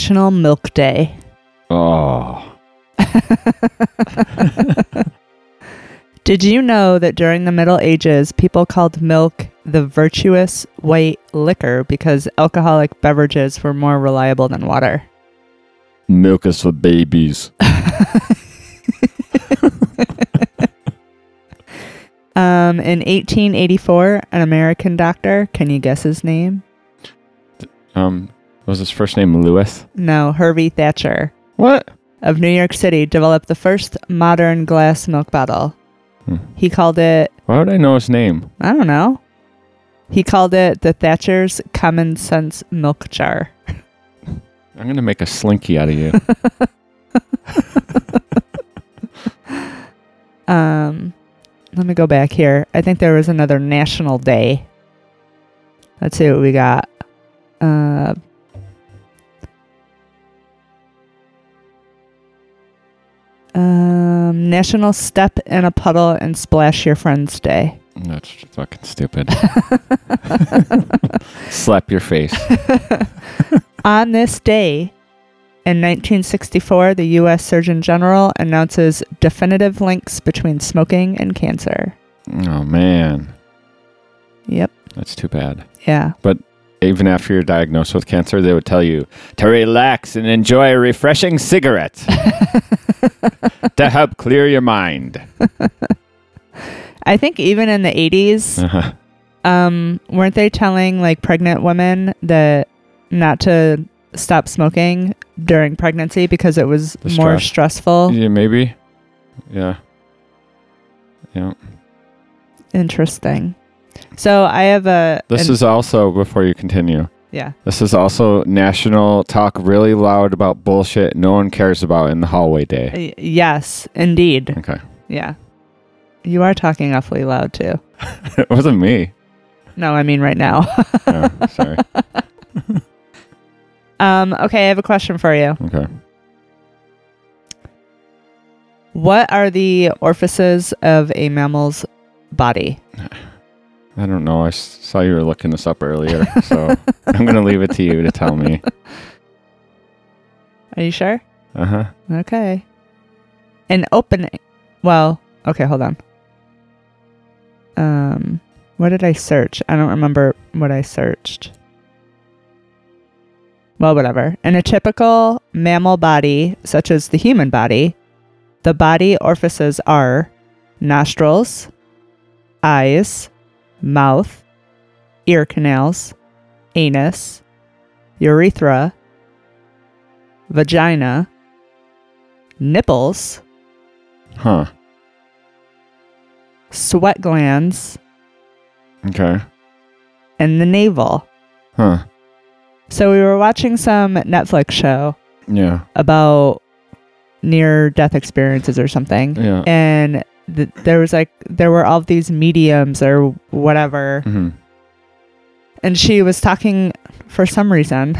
National Milk Day. Oh, Did you know that during the Middle Ages, people called milk the virtuous white liquor because alcoholic beverages were more reliable than water? milk is for babies. Um, in 1884, an American doctor, can you guess his name? Um, was his first name Lewis? No, Hervey Thatcher What? of New York City developed the first modern glass milk bottle. Hmm. He called it, Why would I know his name? I don't know, he called it the Thatcher's Common Sense Milk Jar. I'm gonna make a slinky out of you. Um, let me go back here. I think there was another national day. Let's see what we got. Uh, um, National Step in a Puddle and Splash Your Friends Day. That's fucking stupid. Slap your face. On this day, in 1964, the U.S. Surgeon General announces definitive links between smoking and cancer. Oh man, Yep. that's too bad. Yeah. Even after you're diagnosed with cancer, they would tell you to relax and enjoy a refreshing cigarette to help clear your mind. I think even in the 80s, Uh-huh. um, weren't they telling like pregnant women that not to stop smoking during pregnancy because it was The more stress. stressful? Yeah, maybe. Yeah. Yeah. Interesting. So I have a. This an- is also before you continue. yeah. This is also National Talk Really Loud About Bullshit No One Cares About in the Hallway Day. Y- Yes, indeed. Okay. Yeah. You are talking awfully loud too. it wasn't me. No, I mean right now. Oh, sorry. um, okay, I have a question for you. Okay. What are the orifices of a mammal's body? I don't know. I saw you were looking this up earlier, so I'm going to leave it to you to tell me. Are you sure? Uh huh. Okay. An opening. Well, okay, hold on. Um, what did I search? I don't remember what I searched. Well, whatever. In a typical mammal body, such as the human body, the body orifices are nostrils, eyes, mouth, ear canals, anus, urethra, vagina, nipples, Huh. sweat glands, Okay. and the navel. Huh. So we were watching some Netflix show Yeah. about near death experiences or something. Yeah. And th- there was like, there were all these mediums or whatever. hmm And she was talking for some reason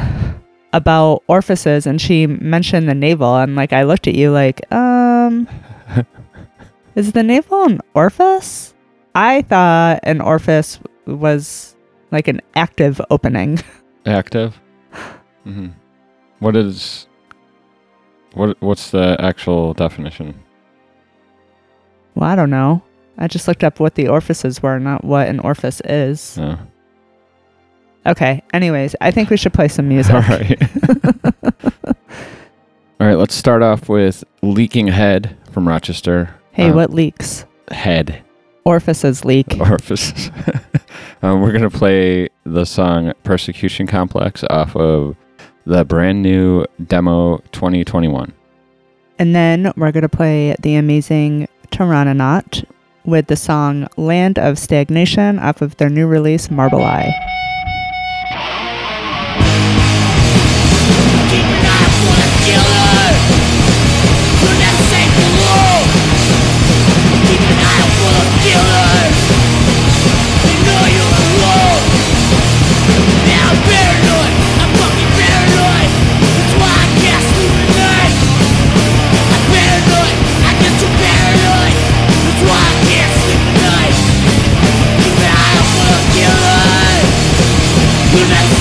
about orifices and she mentioned the navel. And like, I looked at you like, um, is the navel an orifice? I thought an orifice was like an active opening. Active. hmm What is? What What's the actual definition? Well, I don't know. I just looked up what the orifices were, not what an orifice is. Oh. Okay. Anyways, I think we should play some music. All right. All right. Let's start off with "Leaking Head" from Rochester. Hey, Uh, what leaks? head? Orifices leak. orifices. um, we're gonna play the song "Persecution Complex" off of the brand new demo 2021. And then we're going to play the amazing Tyranonaut with the song Land of Stagnation off of their new release, Marble Eye. You next?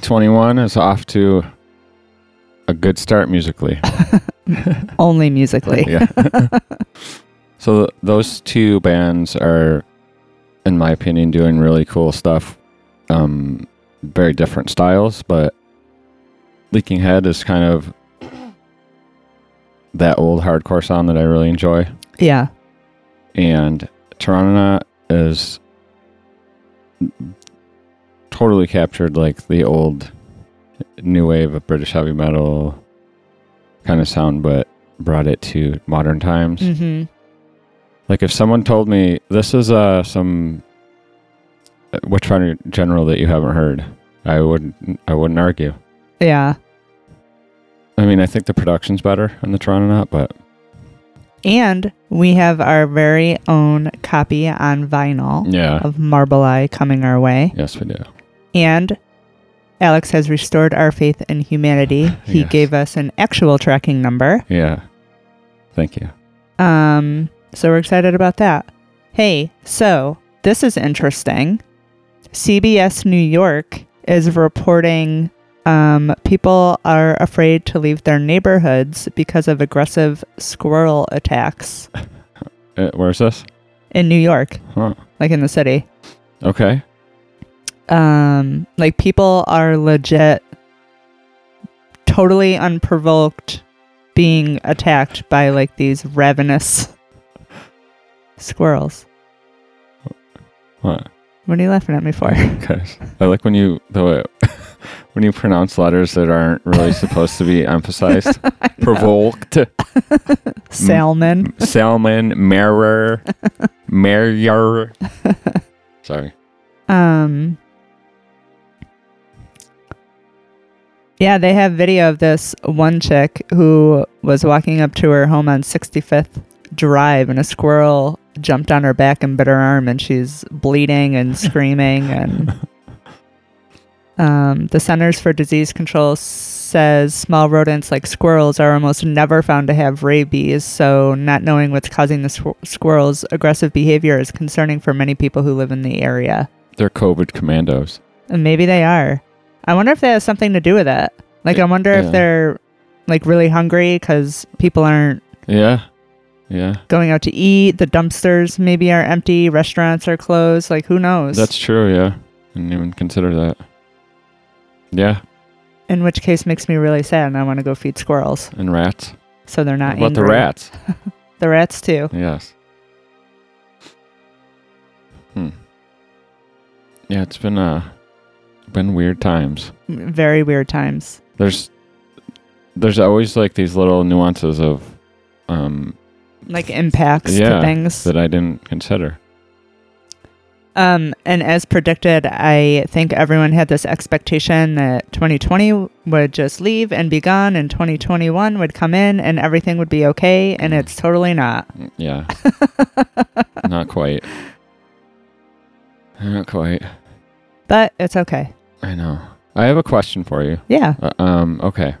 2021 is off to a good start musically. Only musically. yeah. so th- those two bands are, in my opinion, doing really cool stuff. Um, very different styles, but Leaking Head is kind of that old hardcore sound that I really enjoy, Yeah. and Tyranonaut is totally captured like the old new wave of British heavy metal kind of sound, but brought it to modern times. hmm Like if someone told me this is uh some uh, Witchfinder General that you haven't heard, I wouldn't I wouldn't argue. Yeah. I mean, I think the production's better on the Tyranonaut, but And we have our very own copy on vinyl yeah, of Marble Eye coming our way. yes, we do. And Alex has restored our faith in humanity. He Yes. gave us an actual tracking number. Yeah, thank you. Um, so we're excited about that. Hey, so this is interesting. CBS New York is reporting um, people are afraid to leave their neighborhoods because of aggressive squirrel attacks Uh, where's this? in New York, Huh. like in the city. Okay. Um, like people are legit, totally unprovoked, being attacked by like these ravenous squirrels. What? What are you laughing at me for? Because I like when you the way, when you pronounce letters that aren't really supposed to be emphasized. Provoked. Salmon. Salmon. Mirror. Mirror. Sorry. Um. Yeah, they have video of this one chick who was walking up to her home on 65th Drive, and a squirrel jumped on her back and bit her arm, and she's bleeding and screaming. And um, the Centers for Disease Control says small rodents like squirrels are almost never found to have rabies. So, not knowing what's causing the squir- squirrels' aggressive behavior is concerning for many people who live in the area. They're COVID commandos. And maybe they are. I wonder if that has something to do with it. Like, I wonder Yeah. if they're like really hungry because people aren't Yeah. Yeah. going out to eat. The dumpsters maybe are empty. Restaurants are closed. Like, who knows? That's true. Yeah. Didn't even consider that. Yeah. In which case makes me really sad, and I want to go feed squirrels And rats. so they're not What about the rats? The rats too. Yes. Hmm. Yeah, it's been uh been weird times. Very weird times. There's there's always like these little nuances of um Like impacts Yeah, to things. that I didn't consider. Um, and as predicted, I think everyone had this expectation that 2020 would just leave and be gone, and 2021 would come in and everything would be okay, and it's totally not. Mm, Yeah. Not quite. Not quite. But it's okay. I know. I have a question for you. Yeah. Uh, um okay.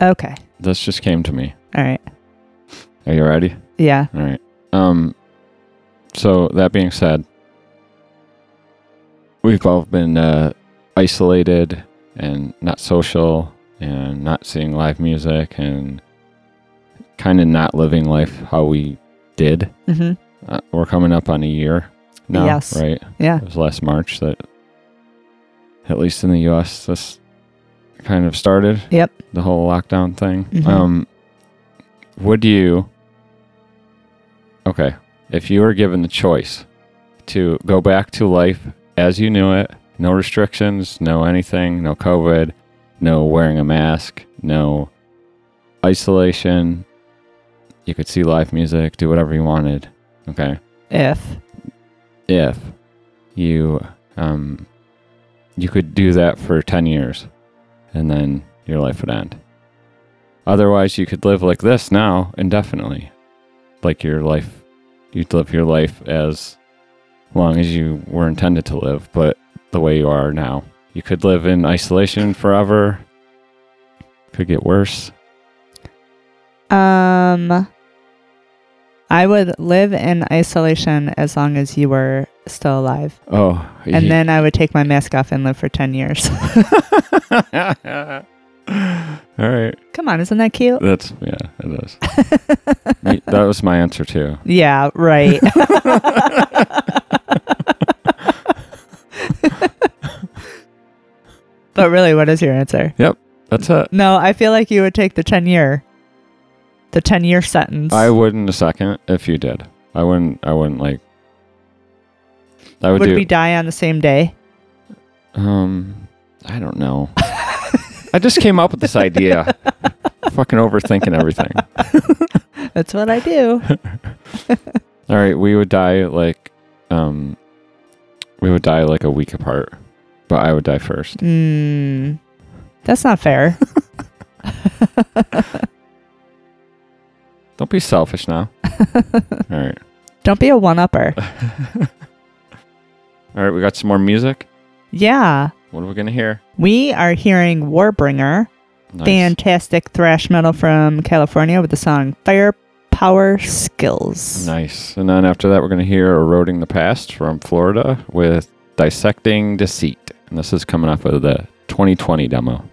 Okay. This just came to me. All right. Are you ready? Yeah. All right. Um. So that being said, we've both been uh, isolated and not social, and not seeing live music, and kind of not living life how we did. hmm Uh, we're coming up on a year now, Yes. right? Yeah. It was last March that, at least in the U.S., this kind of started. Yep. The whole lockdown thing. Mhm. Um, would you? Okay, if you were given the choice to go back to life as you knew it, no restrictions, no anything, no COVID, no wearing a mask, no isolation, you could see live music, do whatever you wanted. Okay If. if you um you could do that for 10 years and then your life would end. Otherwise, you could live like this now indefinitely. Like your life, you'd live your life as long as you were intended to live, but the way you are now. You could live in isolation forever. Could get worse. Um, I would live in isolation as long as you were still alive. Oh, And then I would take my mask off and live for 10 years. All right. Come on, isn't that cute? That's yeah, it is. Me- that was my answer too. Yeah, right. but really, what is your answer? Yep, that's it. No, I feel like you would take the 10 year. The 10 year sentence. I would in a second if you did. I wouldn't. I wouldn't like. I would, would do. we die on the same day? um, I don't know. I just came up with this idea. Fucking overthinking everything. That's what I do. All right, we would die like, um, we would die like a week apart, but I would die first. Mm, that's not fair. Don't be selfish now. All right. Don't be a one upper. All right, we got some more music. Yeah. What are we gonna hear? We are hearing Warbringer, Nice. fantastic thrash metal from California with the song Firepower Skills. Nice. And then after that, we're going to hear Eroding the Past from Florida with Dissecting Deceit. And this is coming off of the 2020 demo.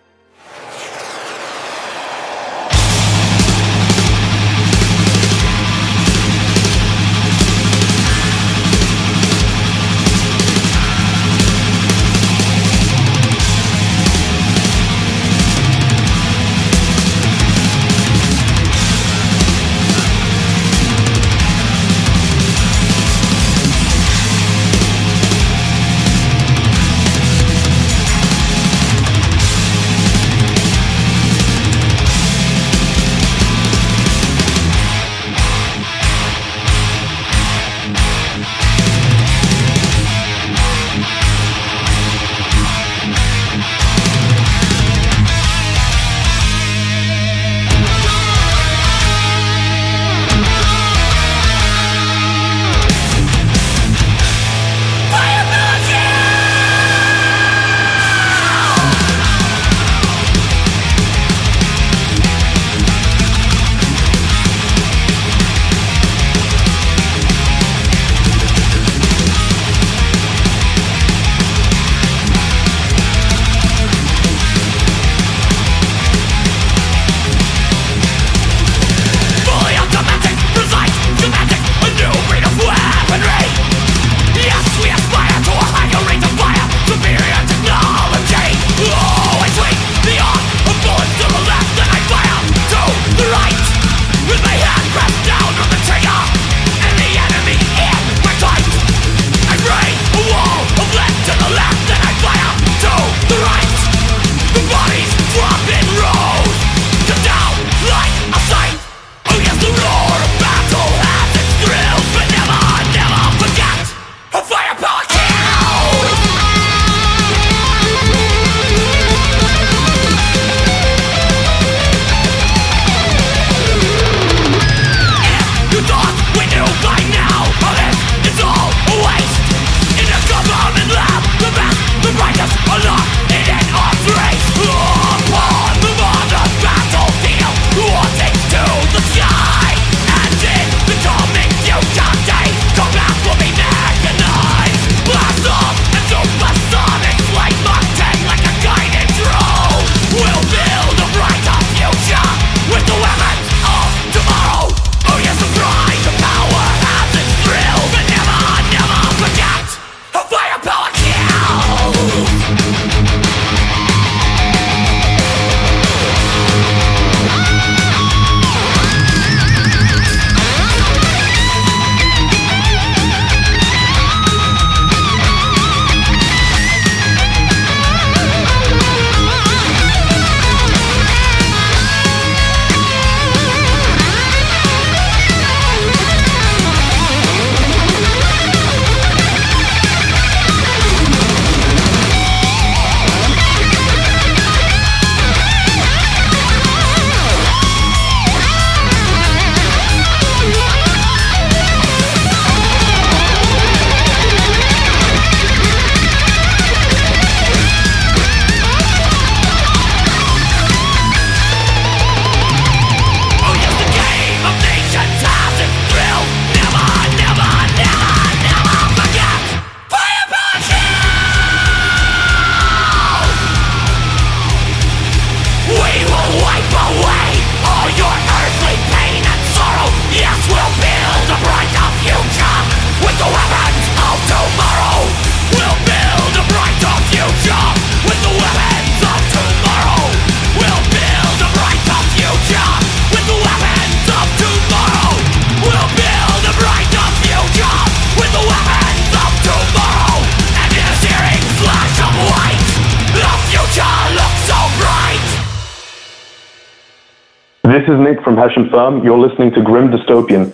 Is Nick from Hashem Firm. You're listening to Grim Dystopian.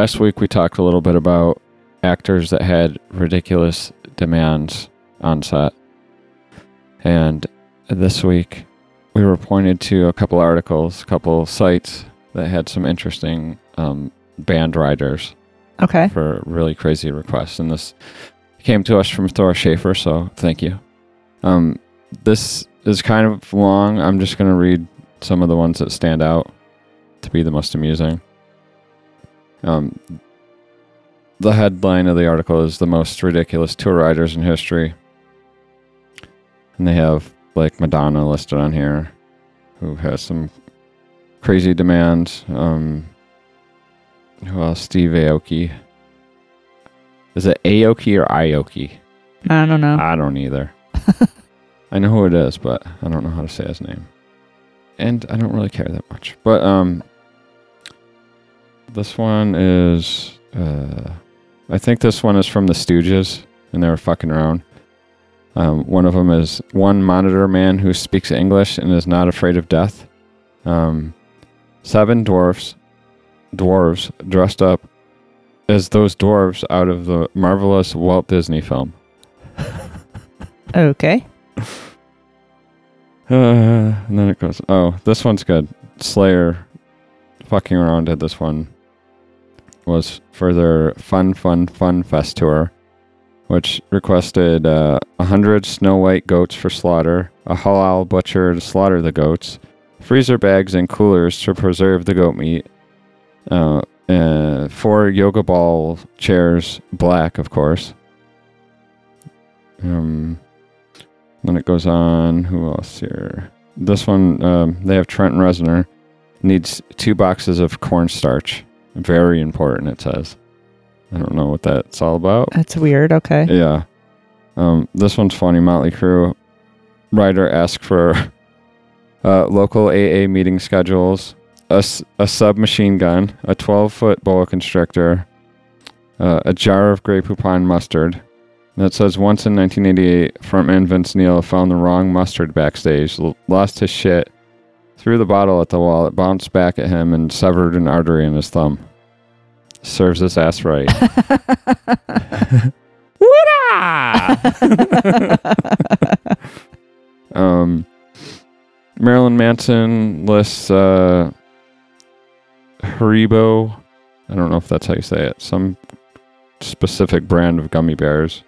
Last week we talked a little bit about actors that had ridiculous demands on set. And this week we were pointed to a couple articles, a couple sites that had some interesting um, band riders Okay. for really crazy requests. And this came to us from Thor Schaefer, so thank you. Um, this is kind of long. I'm just going to read some of the ones that stand out to be the most amusing. Um, the headline of the article is the most ridiculous tour riders in history. And they have like Madonna listed on here, who has some crazy demands. Um, who else? Steve Aoki. Is it Aoki or Ioki? I don't know. I don't either. I know who it is, but I don't know how to say his name. and I don't really care that much. But um, this one is uh, I think this one is from the Stooges, and they were fucking around. Um, one of them is one monitor man who speaks English and is not afraid of death. Um, seven dwarfs, dwarves dressed up as those dwarves out of the marvelous Walt Disney film. Okay. Uh, and then it goes. Oh, this one's good. Slayer, fucking around at this one was for their Fun Fun Fun Fest tour, which requested uh, a hundred Snow White goats for slaughter, a halal butcher to slaughter the goats, freezer bags and coolers to preserve the goat meat, uh, uh, four yoga ball chairs, black, of course. Um, then it goes on. Who else here? This one, um, they have Trent Reznor. Needs two boxes of cornstarch. Very important, it says. I don't know what that's all about. That's weird. Okay. Yeah. Um, this one's funny. Motley Crue rider asked for uh, local AA meeting schedules, a submachine gun, a 12 foot boa constrictor, uh, a jar of Grey Poupon mustard. That says once in 1988, frontman Vince Neil found the wrong mustard backstage, l- lost his shit, threw the bottle at the wall, it bounced back at him, and severed an artery in his thumb. Serves his ass right. um, Marilyn Manson lists uh, Haribo. I don't know if that's how you say it. Some specific brand of gummy bears.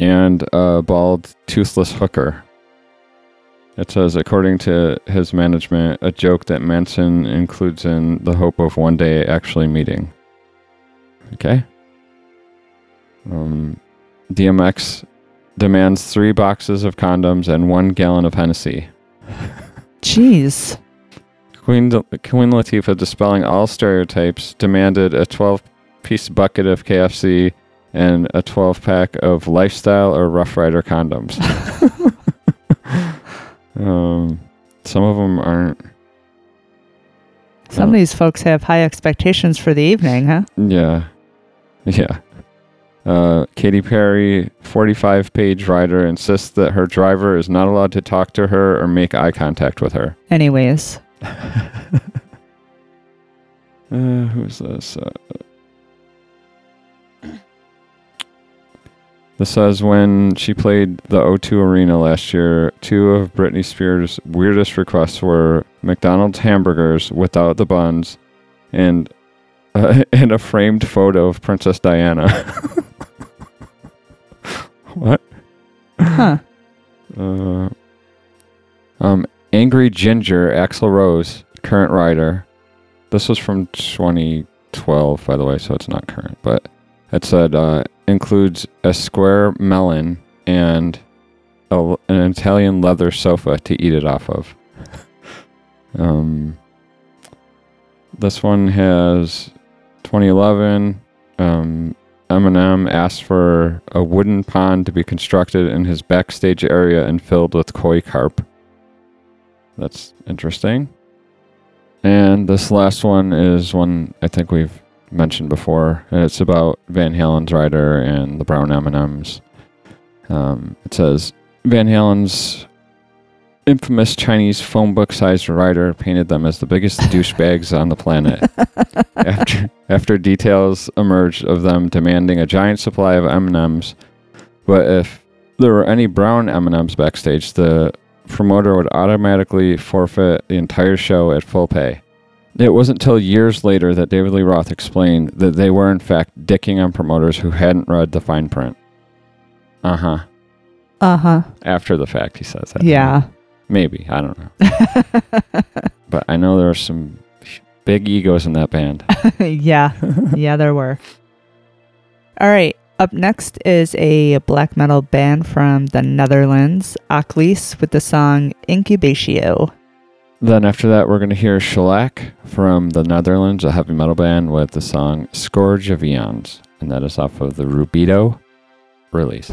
And a bald, toothless hooker. It says, according to his management, a joke that Manson includes in the hope of one day actually meeting. Okay. Um, DMX demands three boxes of condoms and one gallon of Hennessy. Jeez. Queen, Queen Latifah, dispelling all stereotypes, demanded a 12 piece bucket of KFC and a 12 pack of lifestyle or Rough Rider condoms. um, some of them aren't. Some of these folks have high expectations for the evening, huh? Yeah. Yeah. Uh, Katy Perry, 45 page rider, insists that her driver is not allowed to talk to her or make eye contact with her. Anyways. Uh, who's this? Uh, this says when she played the O2 Arena last year, two of Britney Spears' weirdest requests were McDonald's hamburgers without the buns and uh, and a framed photo of Princess Diana. what? Huh. Uh, um, Angry Ginger, Axl Rose, current rider. This was from 2012, by the way, so it's not current. But it said uh, includes a square melon and a, an Italian leather sofa to eat it off of. um, this one has 2011. Um, Eminem asked for a wooden pond to be constructed in his backstage area and filled with koi carp. That's interesting. And this last one is one I think we've mentioned before, and it's about Van Halen's rider and the brown M&Ms. Um, it says Van Halen's infamous Chinese phone book-sized rider painted them as the biggest douchebags on the planet. after after details emerged of them demanding a giant supply of M&Ms, but if there were any brown M&Ms backstage, the promoter would automatically forfeit the entire show at full pay. It wasn't until years later that David Lee Roth explained that they were in fact dicking on promoters who hadn't read the fine print. Uh huh. Uh huh. After the fact, he says that. Yeah. Maybe. I don't know. but I know there are some big egos in that band. yeah. Yeah, there were. All right. Up next is a black metal band from the Netherlands, Akhlys, with the song Incubatio. Then after that, we're going to hear Shuulak from the Netherlands, a heavy metal band with the song Scourge of Aeons. And that is off of the Rubido release.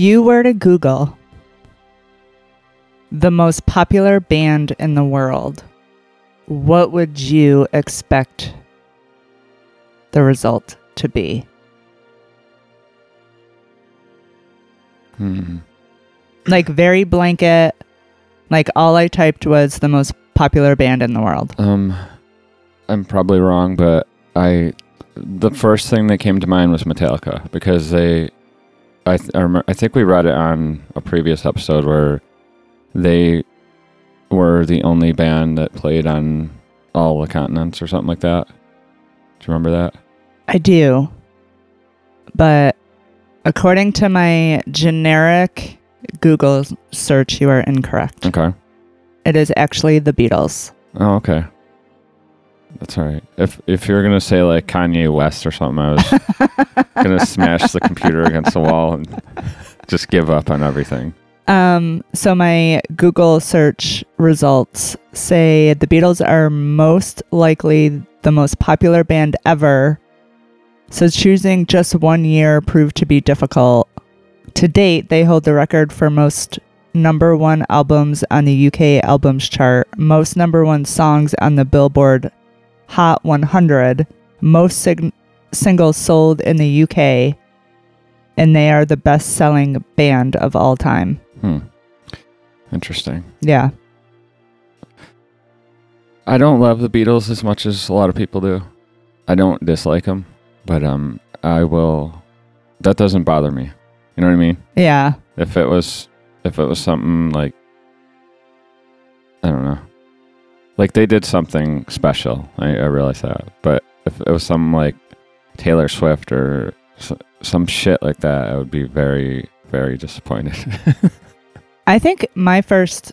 You were to Google the most popular band in the world, what would you expect the result to be? Hmm. Like very blanket. Like all I typed was the most popular band in the world. Um, I'm probably wrong, but I the first thing that came to mind was Metallica because they, I th- I, remember, I think we read it on a previous episode where they were the only band that played on all the continents or something like that. Do you remember that? I do. But according to my generic Google search, you are incorrect. Okay. It is actually the Beatles. Oh, okay. That's all right. If if you're gonna say like Kanye West or something, I was gonna smash the computer against the wall and just give up on everything. Um, so my Google search results say the Beatles are most likely the most popular band ever. So choosing just one year proved to be difficult. To date, they hold the record for most number one albums on the UK albums chart, most number one songs on the Billboard Hot 100, most sig- singles sold in the UK, and they are the best selling band of all time. Hmm. Interesting. Yeah. I don't love the Beatles as much as a lot of people do. I don't dislike them, but um, I will. That doesn't bother me. You know what I mean? Yeah. If it was, if it was something like, I don't know, like they did something special. I, I realize that, but if it was some like Taylor Swift or s- some shit like that, I would be very, very disappointed. I think my first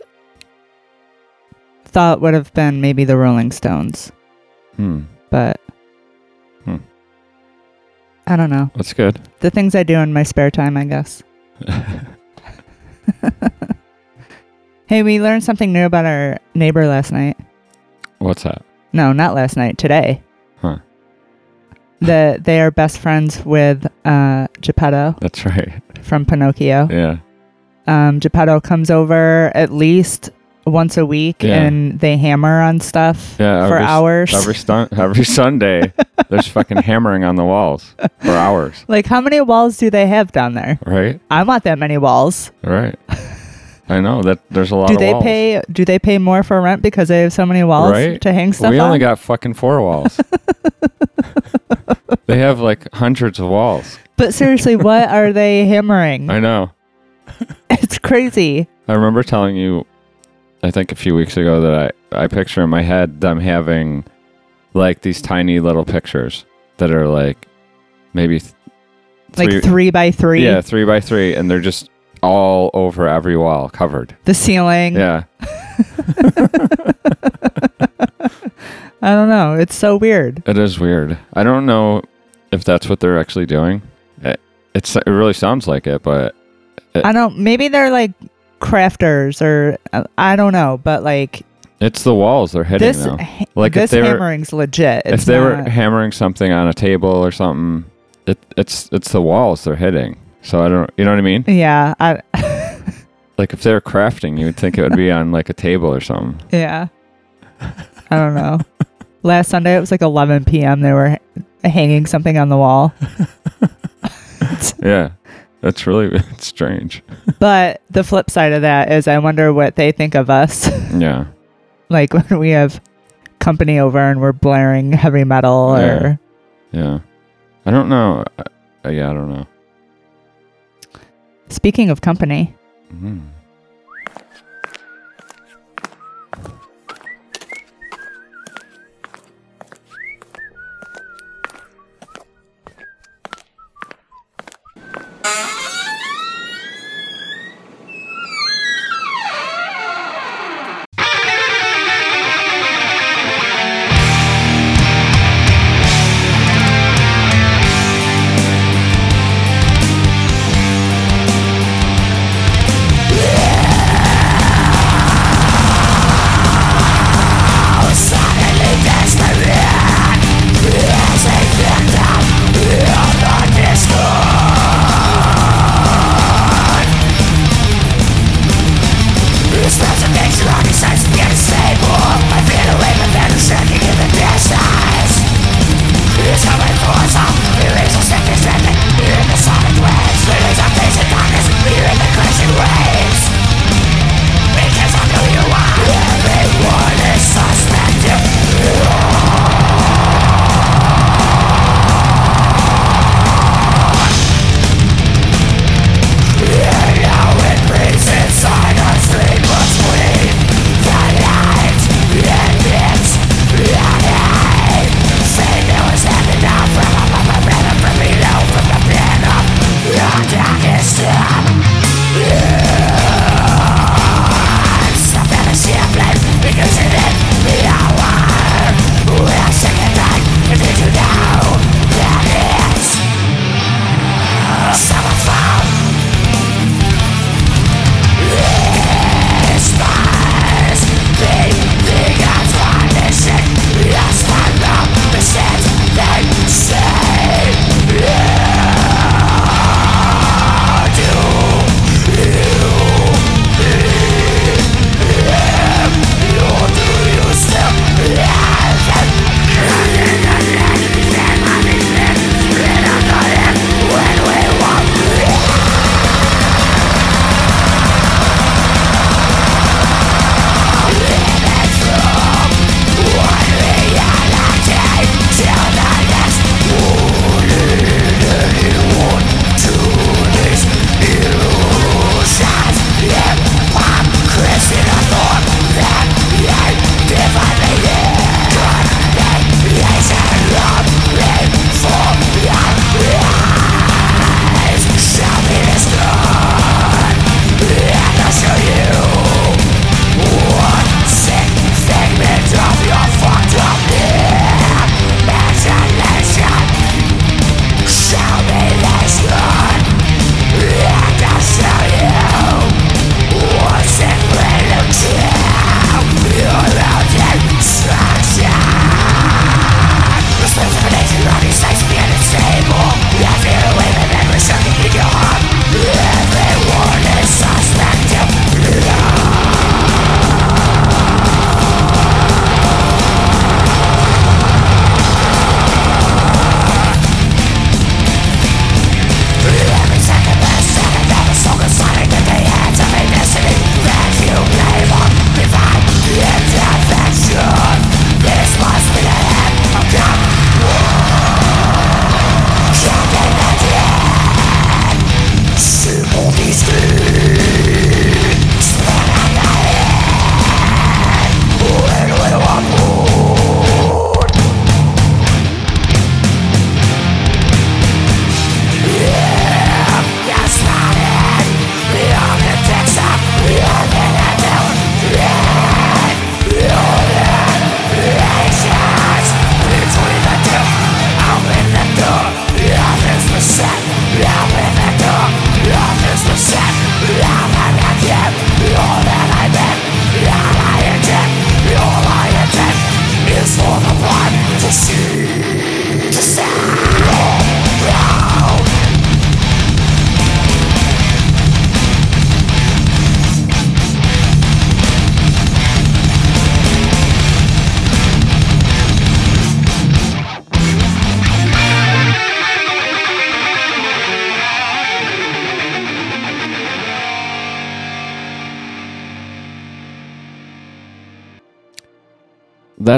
thought would have been maybe the Rolling Stones, hmm. but Hmm. I don't know. That's good. The things I do in my spare time, I guess. Hey, we learned something new about our neighbor last night. What's that? No, not last night, today. Huh. The they are best friends with uh Geppetto That's right. from Pinocchio. Yeah. um, Geppetto comes over at least once a week Yeah. and they hammer on stuff Yeah. for every hours. Every stun- every Sunday, there's fucking hammering on the walls for hours. like, how many walls do they have down there? Right. I want that many walls. Right. I know that there's a lot Do of they walls. pay? Do they pay more for rent because they have so many walls Right. to hang stuff we only on? got fucking four walls. they have like hundreds of walls. but seriously, what are they hammering? I know. It's crazy. I remember telling you, I think a few weeks ago that I, I picture in my head them having like these tiny little pictures that are like maybe th- Like three by three. Yeah, three by three, and they're just all over every wall, covered. The ceiling. Yeah, I don't know. It's so weird. it is weird. I don't know if that's what they're actually doing. It, it's it really sounds like it, but I don't. Maybe they're like crafters or uh, I don't know. But like it's the walls they're hitting this, though. Like if this they were- hammering's legit. It's if they were hammering something on a table or something, it, it's it's the walls they're hitting. So I don't, you know what I mean? yeah, I, Like if they were crafting, you would think it would be on like a table or something. yeah. I don't know. Last Sunday it was like 11 p.m. They were hanging something on the wall. Yeah, that's really strange. But the flip side of that is, I wonder what they think of us. Yeah, like when we have company over and we're blaring heavy metal or yeah. I don't know. Uh, yeah, I don't know. Speaking of company Mhm.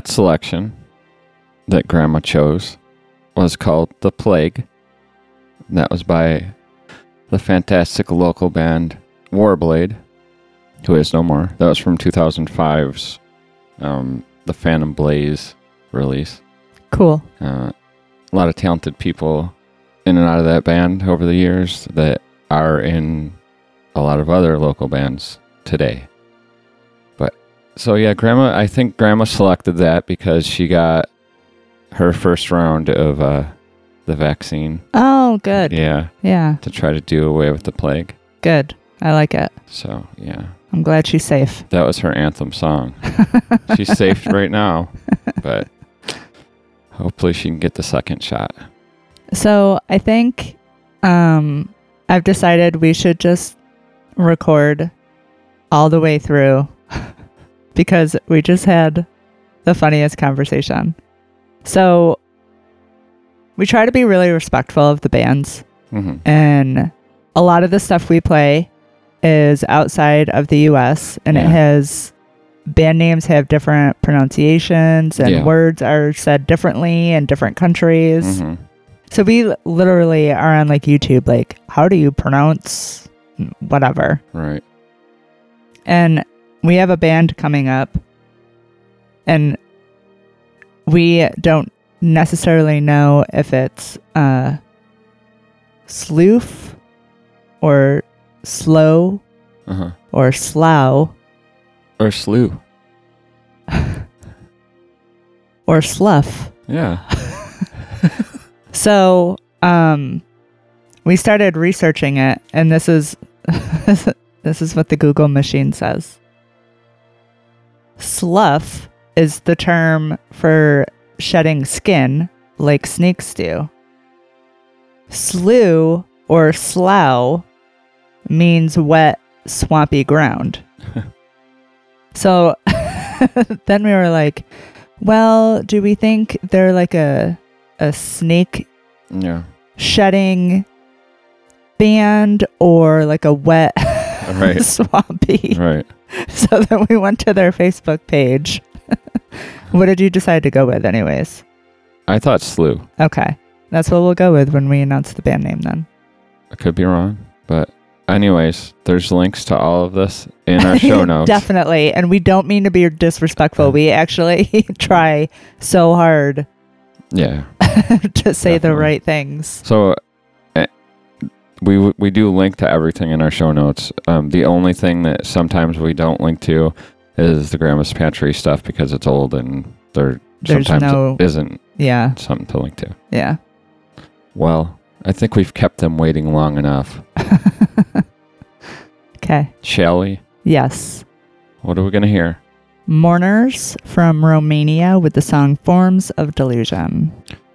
That selection that Grandma chose was called The Plague. That was by the fantastic local band Warblade, who is no more. That was from 2005's um, The Phantom Blaze release. Cool. Uh, a lot of talented people in and out of that band over the years that are in a lot of other local bands today. So yeah, grandma. I think grandma selected that because she got her first round of uh, the vaccine. Oh, good. Yeah, Yeah, to try to do away with the plague. good. I like it. So yeah, I'm glad she's safe. that was her anthem song. She's safe right now, but hopefully she can get the second shot. So I think um, I've decided we should just record all the way through because we just had the funniest conversation. So we try to be really respectful of the bands, hmm and a lot of the stuff we play is outside of the US and it has band names have different pronunciations and Yeah. words are said differently in different countries. hmm So we literally are on like YouTube, like, how do you pronounce whatever? Right. And we have a band coming up, and we don't necessarily know if it's uh, sloof or slow Uh huh. or slough Or slew. or slough. Yeah. So, um, we started researching it, and this is this is what the Google machine says. Slough is the term for shedding skin, like snakes do. Slough or slough means wet, swampy ground. so then we were like, well, do we think they're like a a snake Yeah. shedding band or like a wet Right. swampy. Right. So then we went to their Facebook page. what did you decide to go with anyways? I thought slew. Okay. That's what we'll go with when we announce the band name then. I could be wrong, but anyways, there's links to all of this in our show notes. Definitely. And we don't mean to be disrespectful. We actually try so hard Yeah. to say the right things. So we we do link to everything in our show notes. Um, the only thing that sometimes we don't link to is the grandma's pantry stuff because it's old and there There's sometimes no- isn't Yeah. something to link to. Yeah. Well, I think we've kept them waiting long enough. Okay. Shall we? Yes. What are we gonna hear? Mourners from Romania with the song Forms of Delusion.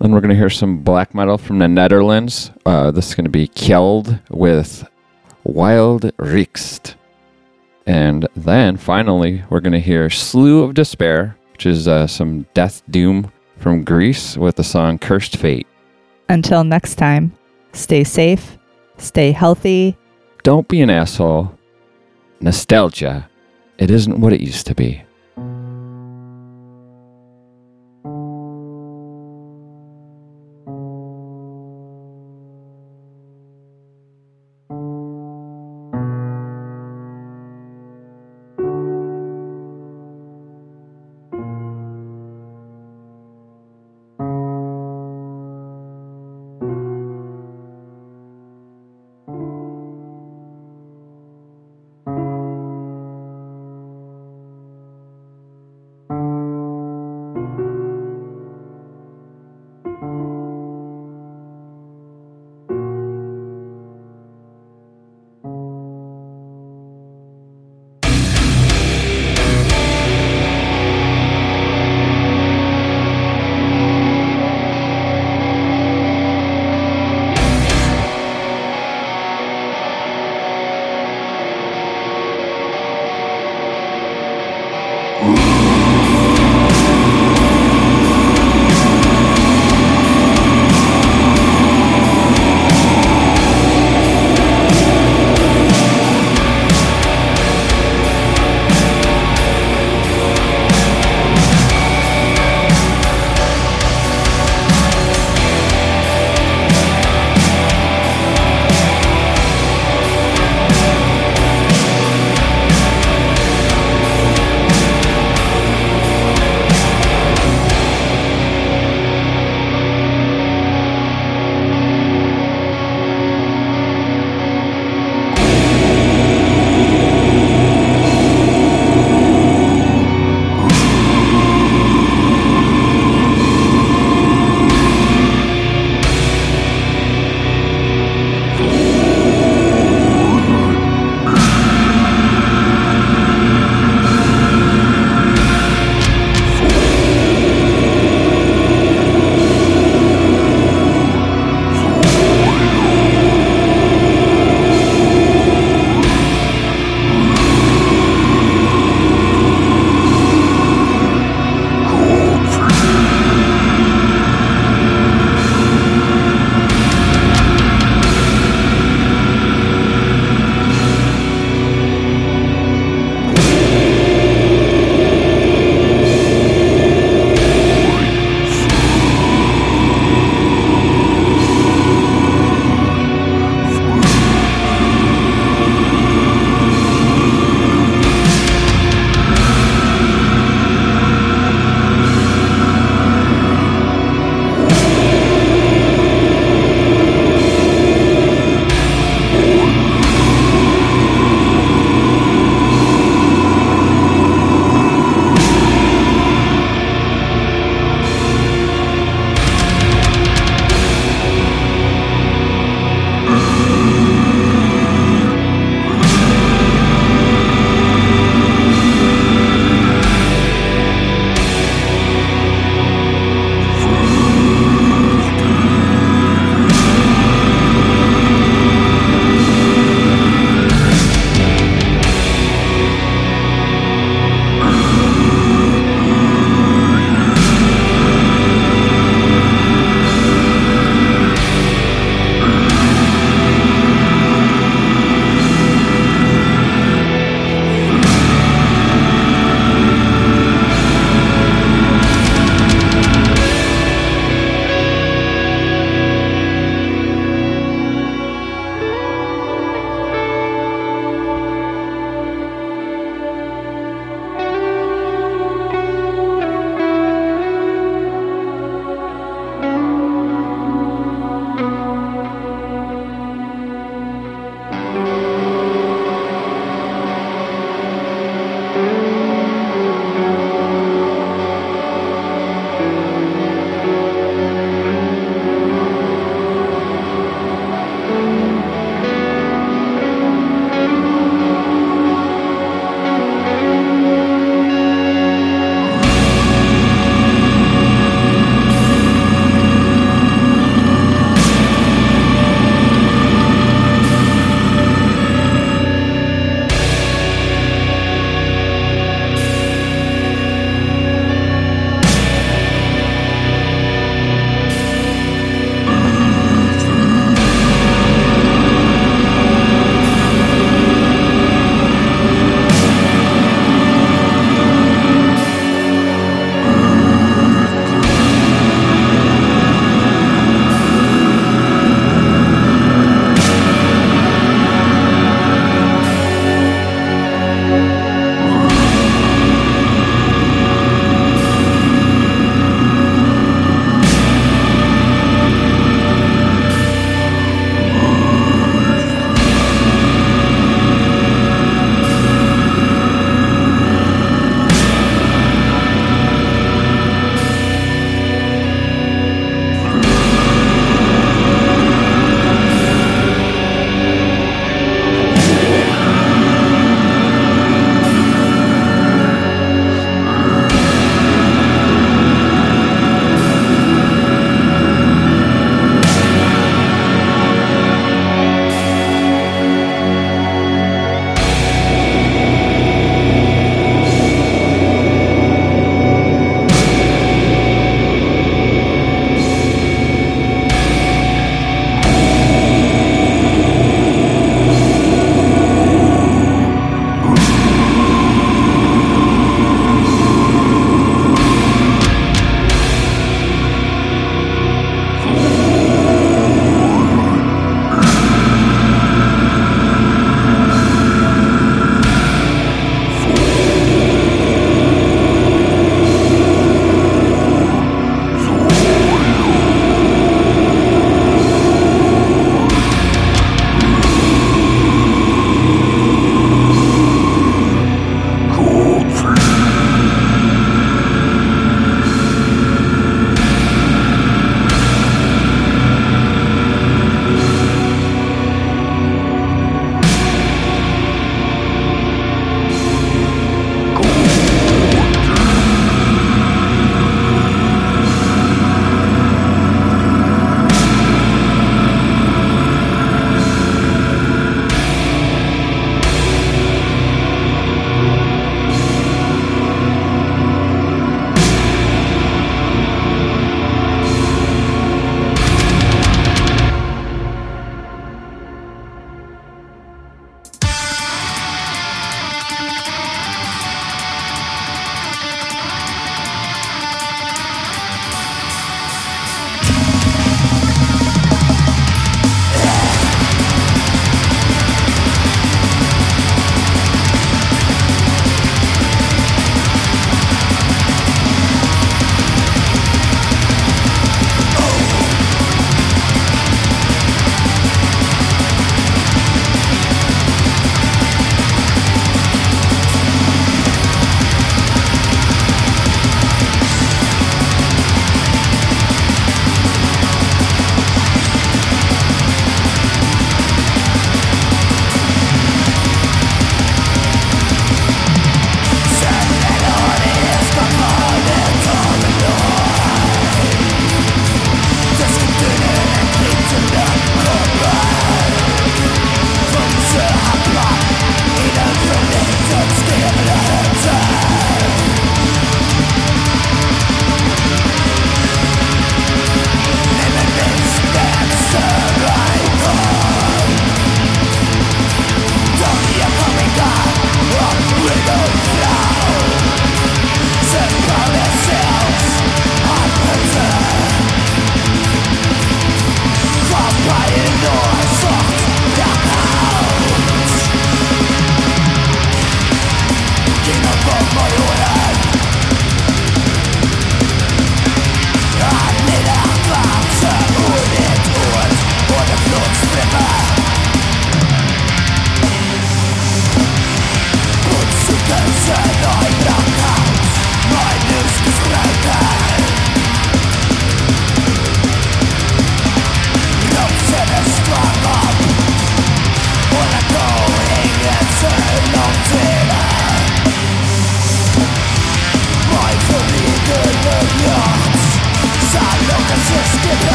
Then we're going to hear some black metal from the Netherlands. Uh, this is going to be Kjeld with Wylde Rixt. And then finally, we're going to hear Slough of Despair, which is uh, some death doom from Greece with the song Cursed Fate. Until next time, stay safe, stay healthy, Don't be an asshole. Nostalgia. It isn't what it used to be.